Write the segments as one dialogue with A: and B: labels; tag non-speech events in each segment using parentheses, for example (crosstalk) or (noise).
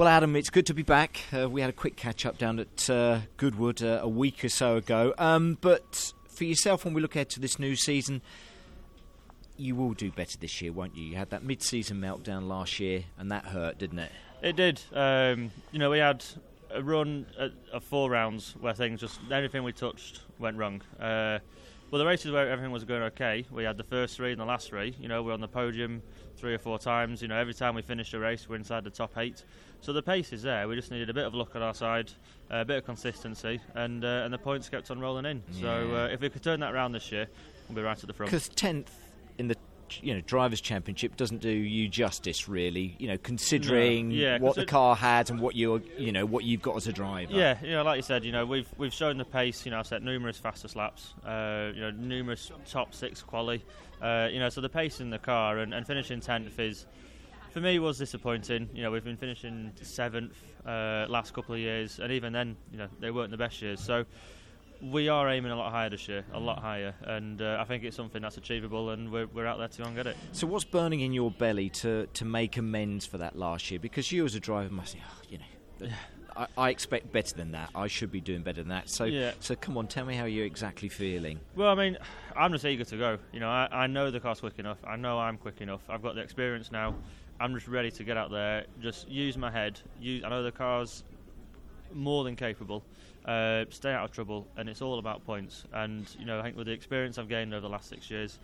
A: Well, Adam, it's good to be back. Uh, we had a quick catch up down at uh, Goodwood uh, a week or so ago. Um, but for yourself, when we look ahead to this new season, you will do better this year, won't you? You had that mid season meltdown last year, and that hurt, didn't it?
B: It did. Um, you know, we had a run of four rounds where things just, everything we touched went wrong. Uh, well, the races where everything was going okay, we had the first three and the last three. You know, we're on the podium three or four times. You know, every time we finished a race, we're inside the top eight. So the pace is there. We just needed a bit of luck on our side, a bit of consistency, and uh, and the points kept on rolling in. Yeah. So uh, if we could turn that around this year, we'll be right at the front.
A: Because tenth in the you know drivers' championship doesn't do you justice, really. You know, considering
B: no. yeah,
A: what the car had and what you are you know what you've got as a driver.
B: Yeah, you know, like you said, you know, we've we've shown the pace. You know, I've set numerous fastest laps. Uh, you know, numerous top six quali. Uh, you know, so the pace in the car and, and finishing tenth is for me was disappointing. You know, we've been finishing seventh uh, last couple of years, and even then, you know, they weren't the best years. So we are aiming a lot higher this year, a lot higher, and uh, I think it's something that's achievable, and we're, we're out there to go and get it.
A: So, what's burning in your belly to to make amends for that last year? Because you, as a driver, must, oh, you know. (sighs) I, I, expect better than that. I should be doing better than that. So, yeah. so come on, tell me how you're exactly feeling.
B: Well, I mean, I'm just eager to go. You know, I, I know the car's quick enough. I know I'm quick enough. I've got the experience now. I'm just ready to get out there, just use my head. Use, I know the car's more than capable. Uh, stay out of trouble, and it's all about points. And you know, I think with the experience I've gained over the last six years,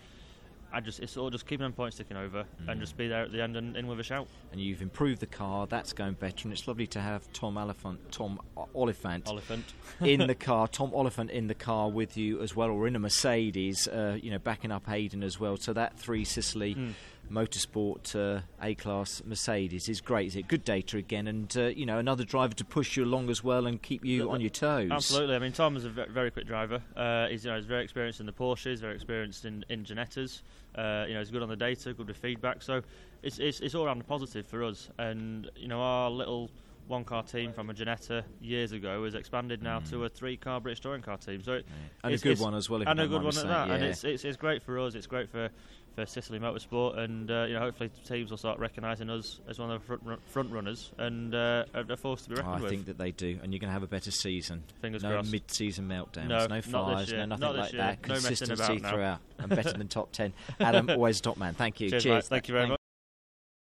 B: I just it's all just keeping them points ticking over mm. and just be there at the end and in with a shout.
A: And you've improved the car. That's going better, and it's lovely to have Tom Oliphant, Tom Oliphant,
B: Oliphant. (laughs)
A: in the car. Tom Oliphant in the car with you as well, or in a Mercedes. Uh, you know, backing up Hayden as well. So that three Ciceley. Mm motorsport uh, A-class Mercedes is great. Is it good data again, and uh, you know another driver to push you along as well and keep you on your toes.
B: Absolutely. I mean, Tom is a very quick driver. Uh, he's, you know, he's very experienced in the Porsches, very experienced in in Ginettas. Uh, you know, he's good on the data, good with feedback. So it's it's, it's all around positive for us. And you know, our little one car team from a Ginetta years ago has expanded now mm. to a three car British touring car team. So it,
A: and a good one as well.
B: and a good
A: one
B: at
A: that.
B: Yeah. And it's, it's it's great for us. It's great for for Ciceley Motorsport, and uh, you know hopefully teams will start recognising us as one of the front, front runners and uh, a force to be reckoned
A: oh, I
B: with.
A: think that they do, and you're going to have a better season.
B: Fingers
A: no
B: crossed.
A: mid-season meltdowns,
B: no,
A: no fires,
B: no
A: nothing
B: like
A: year. that.
B: No
A: Consistency
B: throughout,
A: and better than top ten. Adam, (laughs) always top man. Thank you.
B: Cheers.
A: Cheers.
B: Thank you very much.